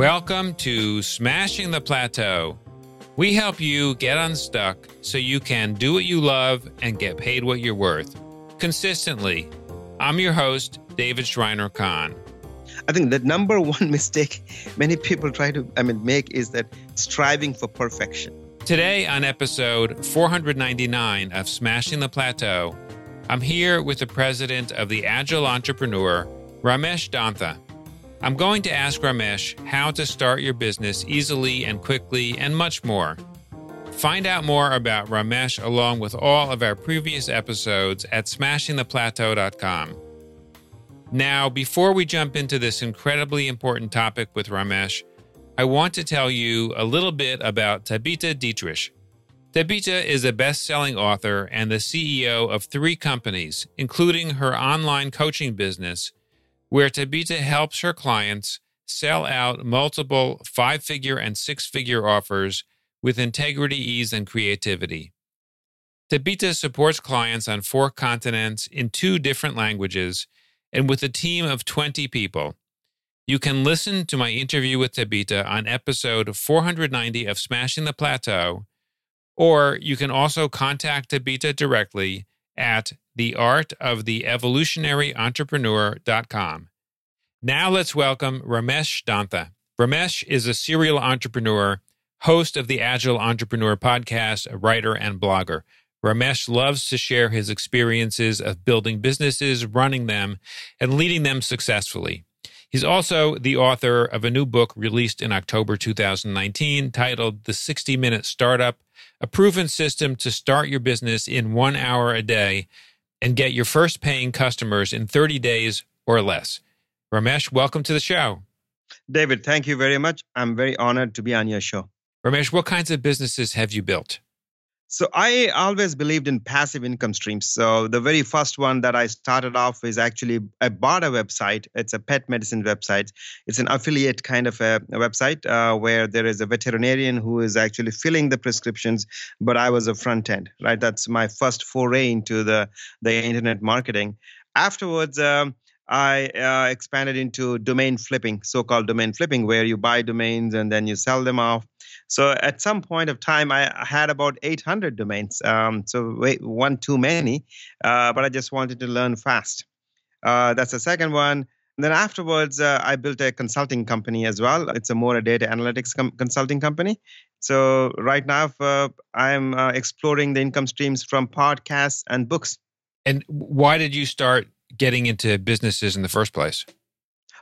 Welcome to Smashing the Plateau. We help you get unstuck so you can do what you love and get paid what you're worth consistently. I'm your host, David Shriner-Cahn. I think the number one mistake many people try to I mean make is that striving for perfection. Today on episode 499 of Smashing the Plateau, I'm here with the president of the Agile Entrepreneur, Ramesh Dontha. I'm going to ask Ramesh how to start your business easily and quickly and much more. Find out more about Ramesh along with all of our previous episodes at smashingtheplateau.com. Now, before we jump into this incredibly important topic with Ramesh, I want to tell you a little bit about Tabitha Dietrich. Tabitha is a best selling author and the CEO of three companies, including her online coaching business where Tabitha helps her clients sell out multiple five figure and six figure offers with integrity, ease, and creativity. Tabitha supports clients on four continents in two different languages and with a team of 20 people. You can listen to my interview with Tabitha on episode 490 of Smashing the Plateau, or you can also contact Tabitha directly at theartoftheevolutionaryentrepreneur.com. Now let's welcome Ramesh Dontha. Ramesh is a serial entrepreneur, host of the Agile Entrepreneur podcast, a writer and blogger. Ramesh loves to share his experiences of building businesses, running them, and leading them successfully. He's also the author of a new book released in October 2019 titled The 60 Minute Startup, a proven system to start your business in one hour a day and get your first paying customers in 30 days or less. Ramesh, welcome to the show. David, thank you very much. I'm very honored to be on your show. Ramesh, what kinds of businesses have you built? So I always believed in passive income streams. So the very first one that I started off is actually I bought a website. It's a pet medicine website. It's an affiliate kind of a, a website uh, where there is a veterinarian who is actually filling the prescriptions, but I was a front end. Right, that's my first foray into the the internet marketing. Afterwards. Um, I uh, expanded into domain flipping, so-called domain flipping, where you buy domains and then you sell them off. So at some point of time, I had about 800 domains. Um, so one too many, uh, but I just wanted to learn fast. Uh, that's the second one. And then afterwards, uh, I built a consulting company as well. It's a more a data analytics com- consulting company. So right now, uh, I'm uh, exploring the income streams from podcasts and books. And why did you start getting into businesses in the first place?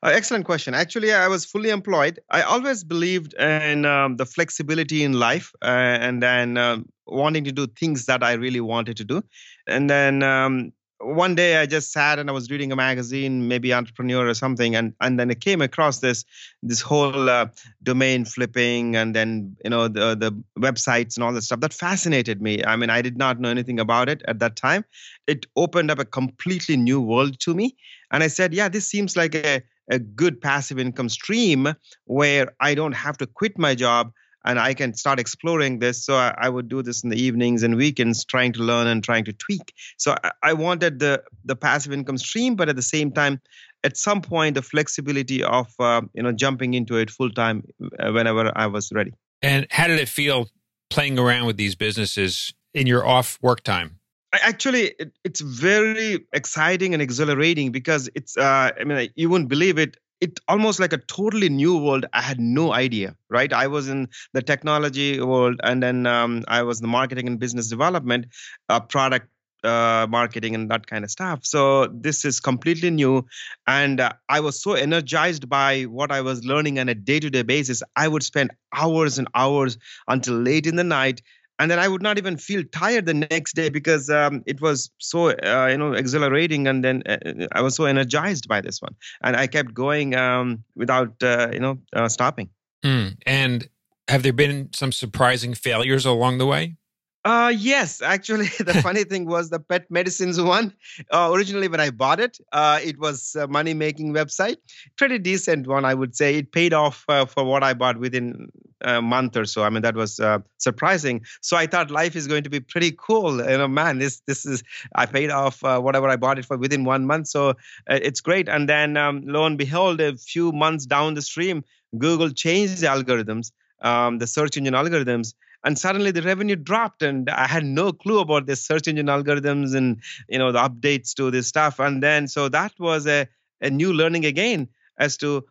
Uh, excellent question. Actually, I was fully employed. I always believed in um, the flexibility in life uh, and then um, wanting to do things that I really wanted to do. And then um, one day I just sat and I was reading a magazine, maybe Entrepreneur or something, and and then I came across this this whole uh, domain flipping and then you know the the websites and all that stuff that fascinated me. I mean, I did not know anything about it at that time. It opened up a completely new world to me, and I said, yeah, this seems like a a good passive income stream where I don't have to quit my job and I can start exploring this. So I, I, would do this in the evenings and weekends, trying to learn and trying to tweak. So I, I wanted the the passive income stream, but at the same time, at some point, the flexibility of uh, you know jumping into it full time uh, whenever I was ready. And how did it feel playing around with these businesses in your off work time? Actually it, it's very exciting and exhilarating because it's uh, i mean you wouldn't believe it. It almost like a totally new world i had no idea right? I was in the technology world and then um, i was in the marketing and business development uh, product uh, marketing and that kind of stuff. So this is completely new and uh, i was so energized by what i was learning on a day-to-day basis i would spend hours and hours until late in the night and then I would not even feel tired the next day because um, it was so uh, you know exhilarating, and then uh, uh, I was so energized by this one, and I kept going um, without uh, you know uh, stopping. Mm. And have there been some surprising failures along the way? Uh, yes, actually, the funny thing was the pet medicines one. Uh, originally, when I bought it, uh, it was a money making website, pretty decent one, I would say. It paid off uh, for what I bought within a month or so. I mean, that was uh, surprising. So I thought life is going to be pretty cool. You know, man, this this is I paid off uh, whatever I bought it for within one month, so uh, it's great. And then um, lo and behold, a few months down the stream, Google changed the algorithms, um, the search engine algorithms, and suddenly the revenue dropped and i had no clue about the search engine algorithms and you know the updates to this stuff and then so that was a, a new learning again as to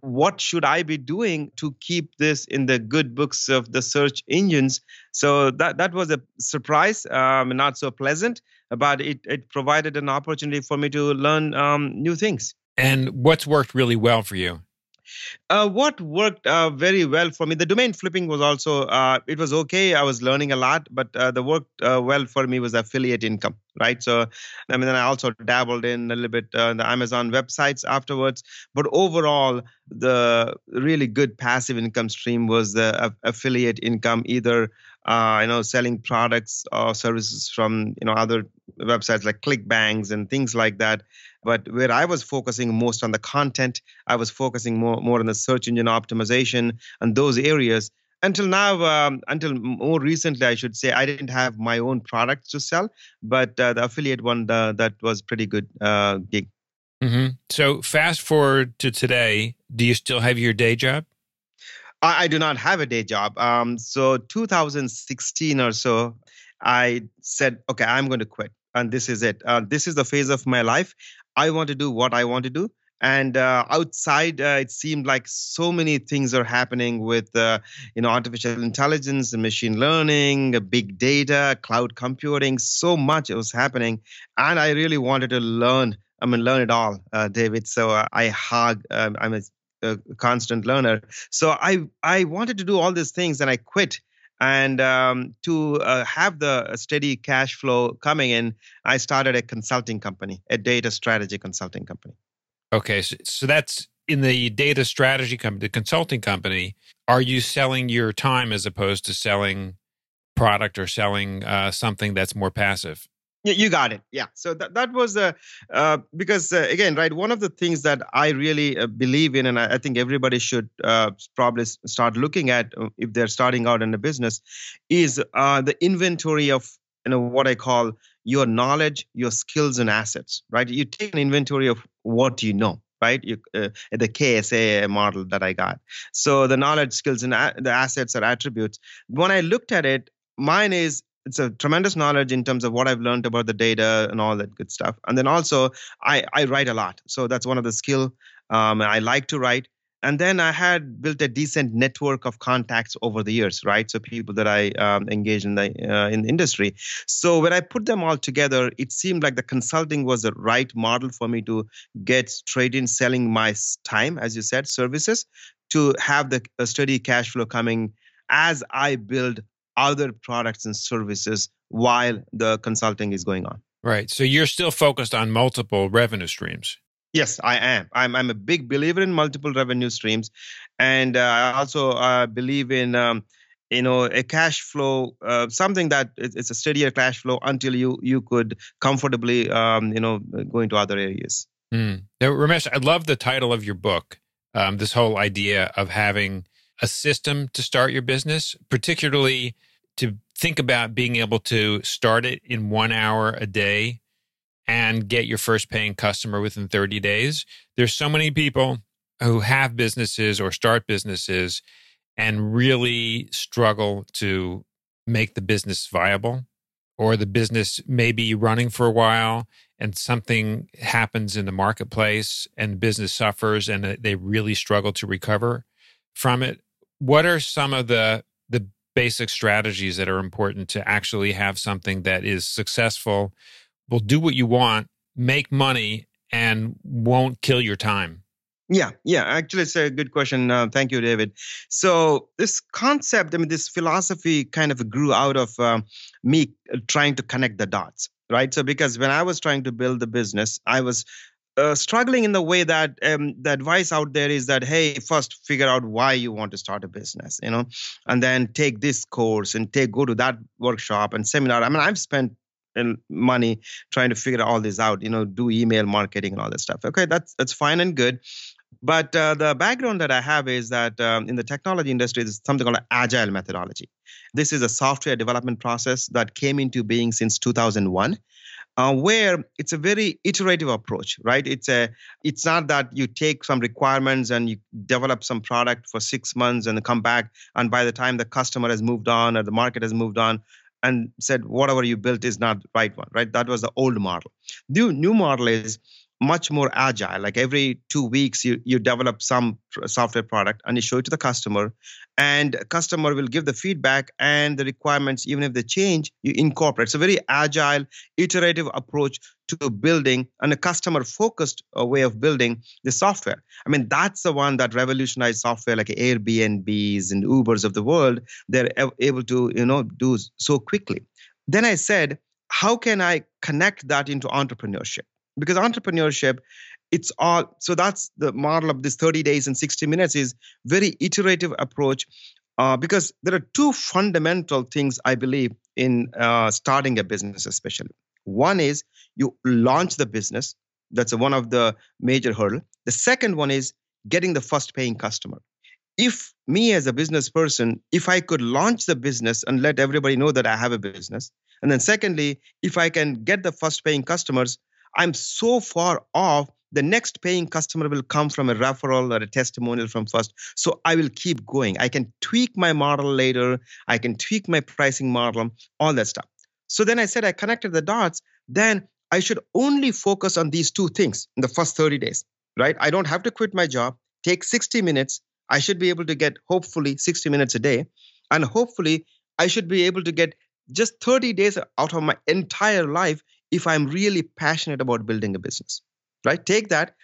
what should i be doing to keep this in the good books of the search engines? So that that was a surprise um, not so pleasant but it, it provided an opportunity for me to learn um, new things. And what's worked really well for you uh, what worked uh, very well for me, the domain flipping was also, uh, it was okay. I was learning a lot, but uh, the work uh, well for me was affiliate income, right? So, I mean, then I also dabbled in a little bit uh, the Amazon websites afterwards. But overall, the really good passive income stream was the affiliate income, either uh, you know selling products or services from you know other websites like clickbanks and things like that but where I was focusing most on the content, I was focusing more, more on the search engine optimization and those areas. Until now, um, until more recently, I should say, I didn't have my own products to sell, but uh, the affiliate one, uh, that was pretty good uh, gig. Mm-hmm. So, fast forward to today, do you still have your day job? I, I do not have a day job. Um, so, 2016 or so, I said, okay, I'm going to quit and this is it. Uh, this is the phase of my life. I want to do what I want to do. And uh, outside, uh, it seemed like so many things are happening with, uh, you know, artificial intelligence, and machine learning, big data, cloud computing. So much was happening, and I really wanted to learn. I mean, learn it all, uh, David. So uh, I hug. Um, I'm a, a constant learner. So I I wanted to do all these things, and I quit and um, to uh, have the steady cash flow coming in i started a consulting company a data strategy consulting company. Okay so, so that's in the data strategy company the consulting company are you selling your time as opposed to selling product or selling uh, something that's more passive you got it. Yeah. So that, that was uh, uh, because, uh, again, right, one of the things that I really uh, believe in, and I, I think everybody should uh, probably start looking at uh, if they're starting out in a business, is uh, the inventory of you know what I call your knowledge, your skills, and assets. Right. You take an inventory of what you know. Right, you, the KSA model that I got. So the knowledge, skills, and a- the assets are attributes. When I looked at it, mine is it's a tremendous knowledge in terms of what I've learned about the data and all that good stuff. And then also, I I write a lot, so that's one of the skill. Um, I like to write. And then I had built a decent network of contacts over the years, right? So people that I um, engage in the uh, in the industry. So when I put them all together, it seemed like the consulting was the right model for me to get straight in selling my time, as you said, services, to have the steady cash flow coming as I build other products and services while the consulting is going on. Right. So you're still focused on multiple revenue streams. Yes, I am. I'm, I'm a big believer in multiple revenue streams. And uh, I also uh, believe in. Um, you know a cash flow uh, something that it's a steadier cash flow until you you could comfortably um, you know go into other areas mm. now, ramesh i love the title of your book um, this whole idea of having a system to start your business particularly to think about being able to start it in one hour a day and get your first paying customer within 30 days. There's so many people who have businesses or start businesses and really struggle to make the business viable or the business may be running for a while and something happens in the marketplace and business suffers and they really struggle to recover from it what are some of the the basic strategies that are important to actually have something that is successful, will do what you want, make money, and won't kill your time? Yeah, yeah. Actually, it's a good question. Uh, thank you, David. So this concept, I mean, this philosophy kind of grew out of uh, me trying to connect the dots, right? So because when I was trying to build the business, I was uh, struggling in the way that um, the advice out there is that hey first figure out why you want to start a business you know and then take this course and take go to that workshop and seminar. I mean i've spent uh, money trying to figure all this out you know do email marketing and all that stuff. Okay that's that's fine and good. But uh, the background that i have is that um, in the technology industry there's something called agile methodology. This is a software development process that came into being since 2001 uh, where it's a very iterative approach, right? It's a it's not that you take some requirements and you develop some product for six months and come back, and by the time the customer has moved on or the market has moved on, and said whatever you built is not the right one, right? That was the old model. The new model is much more agile. Like every two weeks you, you develop some software product and you show it to the customer and customer will give the feedback and the requirements even if they change you incorporate. It's a very agile iterative approach to building and a customer focused uh, way of building the software. I mean that's the one that revolutionized software like airbnbs and ubers of the world. They're able to you know do so quickly. Then i said how can i connect that into entrepreneurship because entrepreneurship it's all so that's the model of this 30 days and 60 minutes is very iterative approach uh, because there are two fundamental things i believe in uh, starting a business especially. One is you launch the business that's one of the major hurdle. The second one is getting the first paying customer. If me as a business person if i could launch the business and let everybody know that i have a business and then secondly if i can get the first paying customers I'm so far off. The next paying customer will come from a referral or a testimonial from first. So I will keep going. I can tweak my model later. I can tweak my pricing model, all that stuff. So then I said I connected the dots. Then I should only focus on these two things in the first 30 days, right? I don't have to quit my job, take 60 minutes. I should be able to get hopefully 60 minutes a day. And hopefully, I should be able to get just 30 days out of my entire life if I'm really passionate about building a business, right? Take that.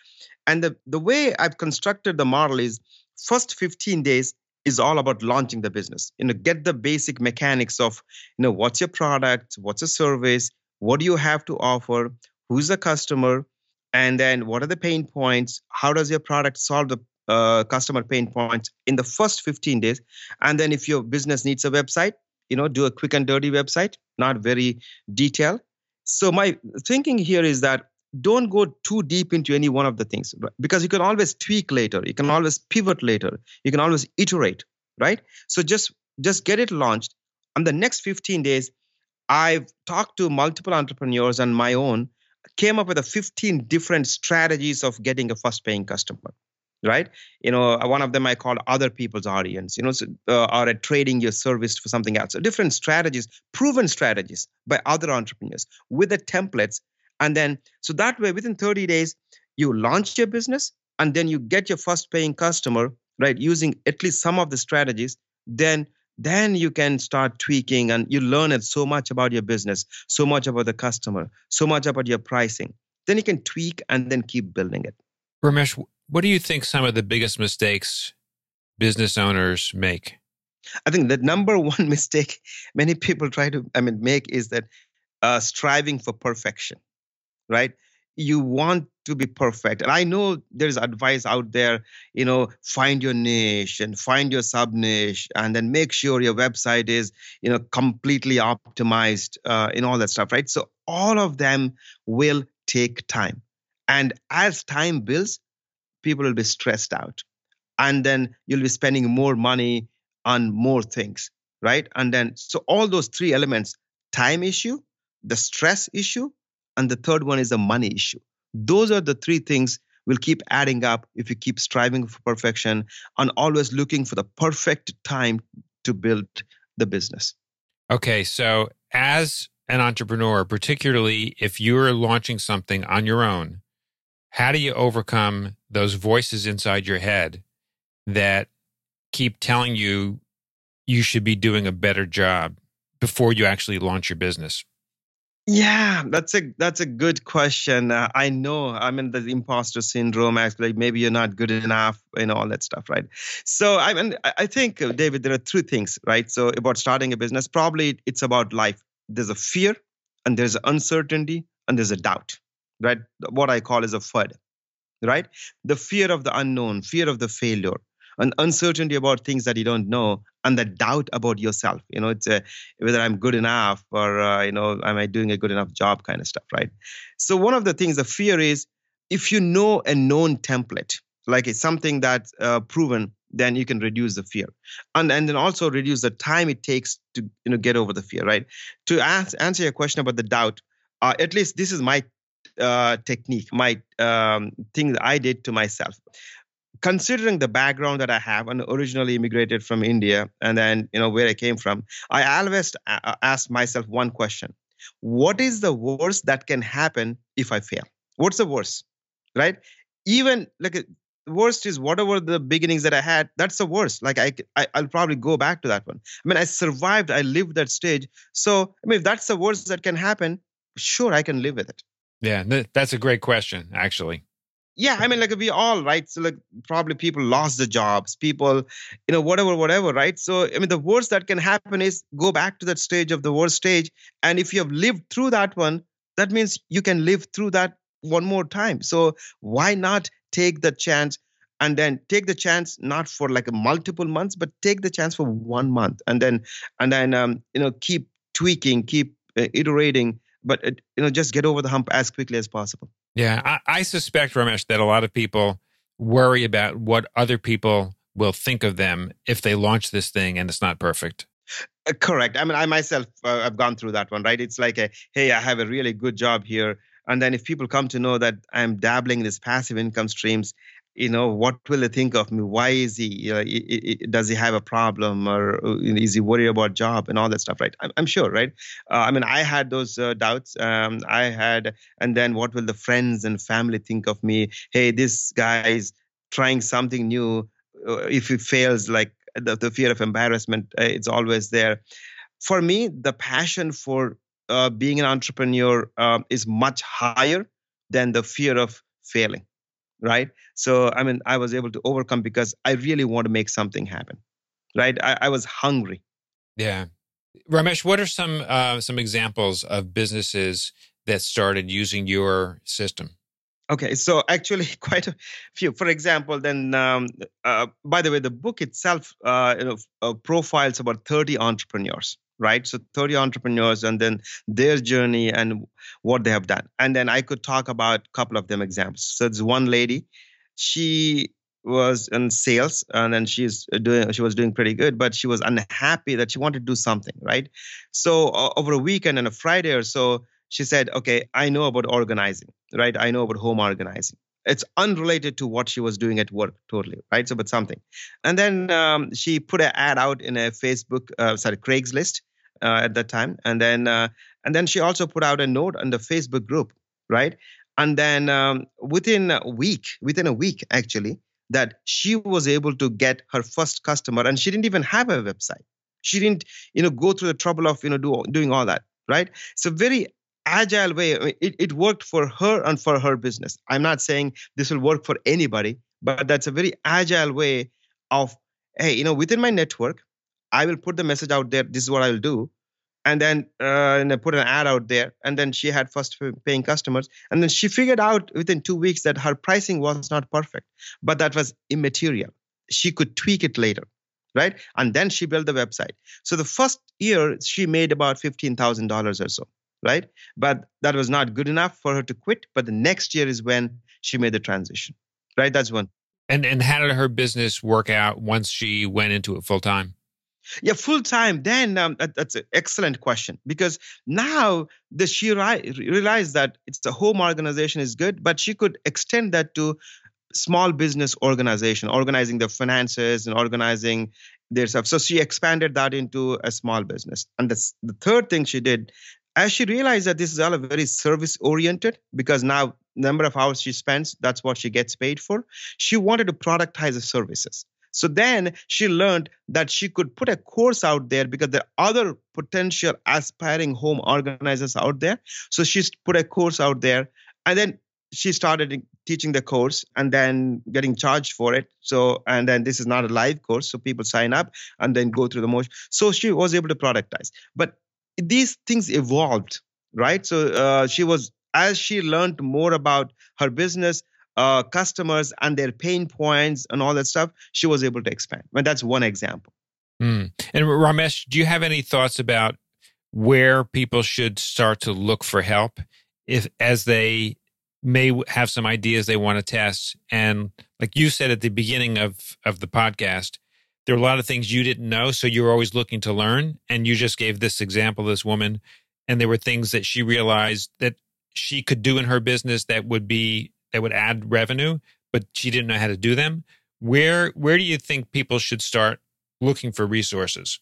And the, the way I've constructed the model is first 15 days is all about launching the business. You know, get the basic mechanics of, you know, what's your product, what's a service, what do you have to offer, who's the customer, and then what are the pain points, how does your product solve the uh, customer pain points in the first 15 days. And then if your business needs a website, you know, do a quick and dirty website, not very detailed. So my thinking here is that don't go too deep into any one of the things because you can always tweak later you can always pivot later you can always iterate right? So just just get it launched. And the next 15 days i've talked to multiple entrepreneurs and my own came up with a 15 different strategies of getting a first paying customer right? You know one of them i call other people's audience you know so, uh, trading your service for something else. So different strategies proven strategies by other entrepreneurs with the templates. And then so that way within 30 days you launch your business and then you get your first paying customer right using at least some of the strategies. Then then you can start tweaking and you learn it so much about your business so much about the customer so much about your pricing. Then you can tweak and then keep building it. Ramesh what do you think some of the biggest mistakes business owners make? I think the number one mistake many people try to, I mean, make is that uh, striving for perfection, right? You want to be perfect. And I know there's advice out there, you know, find your niche and find your sub niche and then make sure your website is, you know, completely optimized uh, in all that stuff, right? So all of them will take time. And as time builds, people will be stressed out. And then you'll be spending more money on more things, right? And then, so all those three elements time issue, the stress issue, and the third one is the money issue. Those are the three things will keep adding up if you keep striving for perfection and always looking for the perfect time to build the business. Okay, so as an entrepreneur, particularly if you're launching something on your own, how do you overcome those voices inside your head that keep telling you you should be doing a better job before you actually launch your business? Yeah, that's a that's a good question. Uh, I know I mean, the imposter syndrome. Actually, maybe you're not good enough, and all that stuff, right? So I mean, I think uh, David, there are three things, right? So about starting a business, probably it's about life. There's a fear, and there's uncertainty, and there's a doubt right? What I call is a FUD, right? The fear of the unknown, fear of the failure, and uncertainty about things that you don't know, and the doubt about yourself. You know, it's a, whether I'm good enough or, uh, you know, am I doing a good enough job kind of stuff, right? So, one of the things, the fear is if you know a known template, like it's something that's uh, proven, then you can reduce the fear and and then also reduce the time it takes to you know get over the fear right to ask, answer your question about the doubt uh, at least this is my uh, technique, my um, thing that I did to myself. Considering the background that I have, and originally immigrated from India, and then you know where I came from, I always ask myself one question: What is the worst that can happen if I fail? What's the worst, right? Even like worst is whatever the beginnings that I had, that's the worst. Like I, I will probably go back to that one. I mean, I survived, I lived that stage. So I mean, if that's the worst that can happen, sure, I can live with it. Yeah, that's a great question, actually. Yeah, I mean, like we all, right? So, like, probably people lost the jobs, people, you know, whatever, whatever, right? So, I mean, the worst that can happen is go back to that stage of the worst stage. And if you have lived through that one, that means you can live through that one more time. So, why not take the chance and then take the chance not for like multiple months but take the chance for one month and then and then um, you know keep tweaking keep uh, iterating but uh, you know just get over the hump as quickly as possible. Yeah I, I suspect ramesh that a lot of people worry about what other people will think of them if they launch this thing and it's not perfect. Uh, correct. I mean i myself uh, i've gone through that one right? It's like a hey i have a really good job here. And then if people come to know that i'm dabbling in these passive income streams you know what will they think of me? Why is he you know, does he have a problem or uh, is he worried about job and all that stuff right? I'm, sure right? Uh, i mean i had those uh, doubts um, i had and then what will the friends and family think of me? Hey this guy is trying something new. Uh, if he fails like the, the fear of embarrassment uh, it's always there. For me the passion for uh, being an entrepreneur is much higher than the fear of failing right? So i mean i was able to overcome because i really want to make something happen right? I, I was hungry. Yeah. Ramesh what are some uh, some examples of businesses that started using your system? Okay so actually quite a few. For example then um, uh, by the way the book itself uh, you know, uh, profiles about 30 entrepreneurs right? So 30 entrepreneurs and then their journey and what they have done. And then i could talk about a couple of them examples. So there's one lady she was in sales and then she's doing she was doing pretty good but she was unhappy that she wanted to do something right? So uh, over a weekend and a friday or so she said okay i know about organizing right? I know about home organizing. It's unrelated to what she was doing at work totally right? So but something. And then um, she put an ad out in a facebook uh, sorry craigslist at that time. And then uh, and then she also put out a note on the facebook group right? And then um, within a week within a week actually that she was able to get her first customer. And she didn't even have a website. She didn't you know go through the trouble of you know do, doing all that right? It's a very agile way. It, it worked for her and for her business. I'm not saying this will work for anybody but that's a very agile way of hey you know within my network i will put the message out there this is what i will do and then uh, and I put an ad out there and then she had first paying customers and then she figured out within two weeks that her pricing was not perfect but that was immaterial she could tweak it later right and then she built the website so the first year she made about $15000 or so right? But that was not good enough for her to quit. But the next year is when she made the transition, right? That's one. And and how did her business work out once she went into it full time? Yeah, full time. Then um, that, that's an excellent question because now the she ri- realized that it's the home organization is good, but she could extend that to small business organization, organizing the finances and organizing their stuff. So she expanded that into a small business. And the, the third thing she did as she realized that this is all very service oriented because now number of hours she spends that's what she gets paid for she wanted to productize the services so then she learned that she could put a course out there because there are other potential aspiring home organizers out there. So she put a course out there and then she started teaching the course and then getting charged for it. So and then this is not a live course so people sign up and then go through the motion. So she was able to productize. But these things evolved, right? So uh, she was, as she learned more about her business, uh, customers, and their pain points and all that stuff, she was able to expand. And that's one example. Mm. And Ramesh, do you have any thoughts about where people should start to look for help if as they may have some ideas they want to test and like you said at the beginning of of the podcast there are a lot of things you didn't know, so you're always looking to learn. And you just gave this example, this woman and there were things that she realized that she could do in her business that would be that would add revenue, but she didn't know how to do them. Where where do you think people should start looking for resources?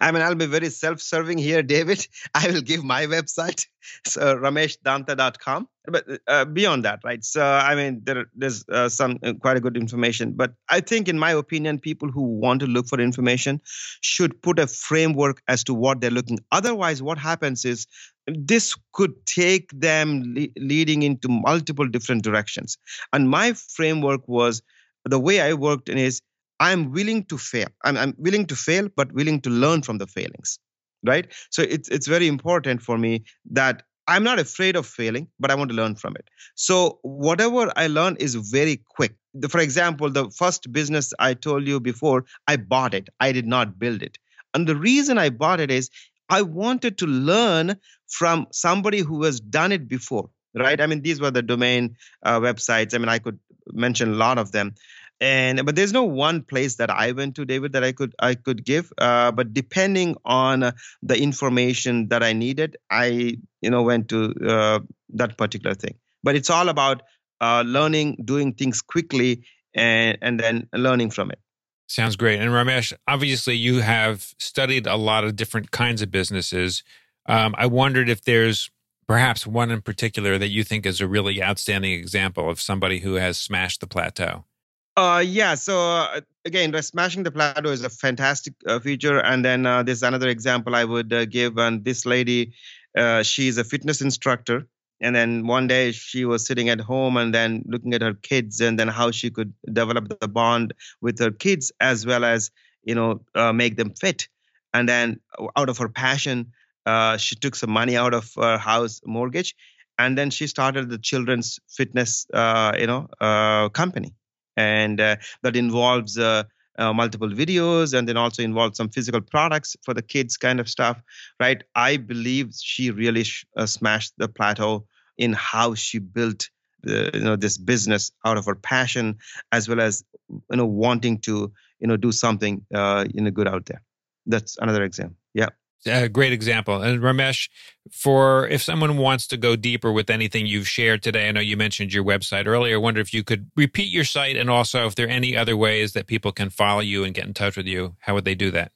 I mean, I'll be very self-serving here, David. I will give my website, so rameshdontha.com. But uh, beyond that, right? So, I mean, there, there's uh, some uh, quite a good information. But I think, in my opinion, people who want to look for information should put a framework as to what they're looking. Otherwise, what happens is this could take them le- leading into multiple different directions. And my framework was the way I worked in is I'm willing to fail. I'm, I'm willing to fail, but willing to learn from the failings, right? So it's it's very important for me that I'm not afraid of failing, but I want to learn from it. So whatever I learn is very quick. For example, the first business I told you before, I bought it. I did not build it. And the reason I bought it is I wanted to learn from somebody who has done it before, right? I mean, these were the domain uh, websites. I mean, I could mention a lot of them and but there's no one place that i went to david that i could i could give. Uh, but depending on the information that i needed i you know went to uh, that particular thing. But it's all about uh, learning doing things quickly and and then learning from it. Sounds great. And ramesh obviously you have studied a lot of different kinds of businesses. Um, i wondered if there's perhaps one in particular that you think is a really outstanding example of somebody who has smashed the plateau uh, yeah. So uh, again, smashing the plateau is a fantastic uh, feature. And then uh, there's another example I would uh, give. And this lady, uh, she's a fitness instructor. And then one day she was sitting at home and then looking at her kids and then how she could develop the bond with her kids as well as you know uh, make them fit. And then out of her passion, she took some money out of her house mortgage, and then she started the children's fitness you know company and uh, that involves uh, uh, multiple videos and then also involves some physical products for the kids kind of stuff right? I believe she really sh- smashed the plateau in how she built the, you know this business out of her passion as well as you know wanting to you know do something uh, you know good out there. That's another example yeah a great example. And Ramesh, for if someone wants to go deeper with anything you've shared today, I know you mentioned your website earlier. I wonder if you could repeat your site and also if there are any other ways that people can follow you and get in touch with you. How would they do that?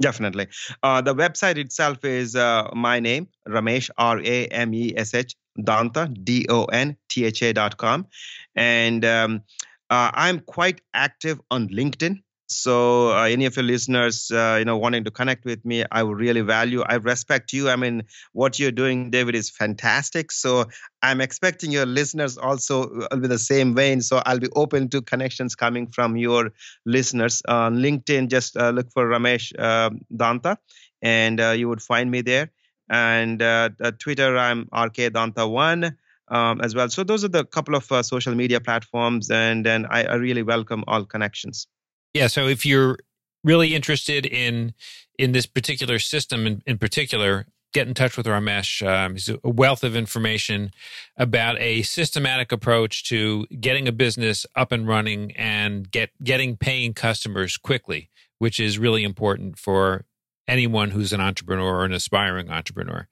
Definitely. Uh, the website itself is uh, my name, Ramesh, R A M E S H, Dontha, D O N T H A dot com. And um, uh, I'm quite active on LinkedIn. So, uh, any of your listeners, uh, you know, wanting to connect with me, I would really value. I respect you. I mean, what you're doing, David, is fantastic. So, I'm expecting your listeners also with the same vein. So, I'll be open to connections coming from your listeners on LinkedIn. Just uh, look for Ramesh uh, Dontha, and uh, you would find me there. And uh, Twitter, I'm RK Dontha One. Um, as well. So those are the couple of social media platforms, and then I, I really welcome all connections. Yeah. So if you're really interested in in this particular system in, in particular, get in touch with Ramesh. Um, he's a wealth of information about a systematic approach to getting a business up and running and get getting paying customers quickly, which is really important for anyone who's an entrepreneur or an aspiring entrepreneur.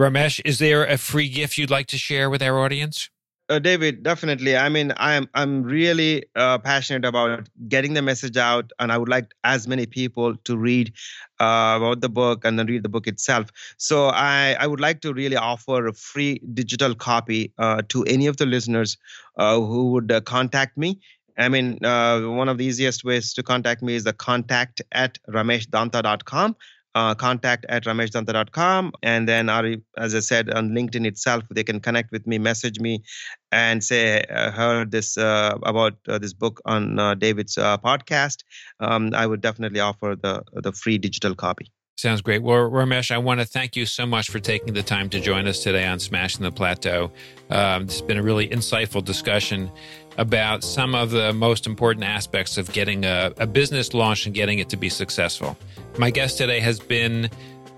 Ramesh, is there a free gift you'd like to share with our audience? Uh, David, definitely. I mean, I'm I'm really uh, passionate about getting the message out, and I would like as many people to read uh, about the book and then read the book itself. So I I would like to really offer a free digital copy uh, to any of the listeners uh, who would uh, contact me. I mean, one of the easiest ways to contact me is the contact at rameshdontha.com uh, contact at rameshdontha.com. And then, as I said, on LinkedIn itself, they can connect with me, message me, and say, I heard this uh, about uh, this book on uh, David's uh, podcast. Um, I would definitely offer the, the free digital copy. Sounds great. Well, Ramesh, I want to thank you so much for taking the time to join us today on Smashing the Plateau. Um, it's been a really insightful discussion about some of the most important aspects of getting a, a business launched and getting it to be successful. My guest today has been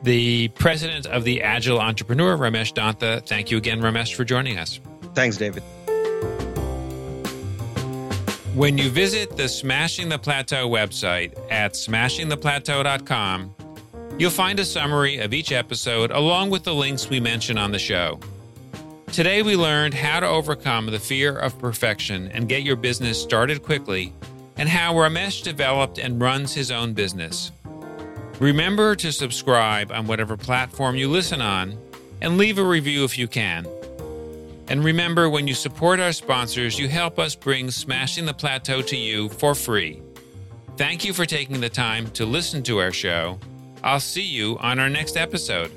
the president of the Agile Entrepreneur, Ramesh Dontha. Thank you again, Ramesh, for joining us. Thanks, David. When you visit the Smashing the Plateau website at smashingtheplateau.com, You'll find a summary of each episode along with the links we mention on the show. Today, we learned how to overcome the fear of perfection and get your business started quickly, and how Ramesh developed and runs his own business. Remember to subscribe on whatever platform you listen on and leave a review if you can. And remember, when you support our sponsors, you help us bring Smashing the Plateau to you for free. Thank you for taking the time to listen to our show. I'll see you on our next episode.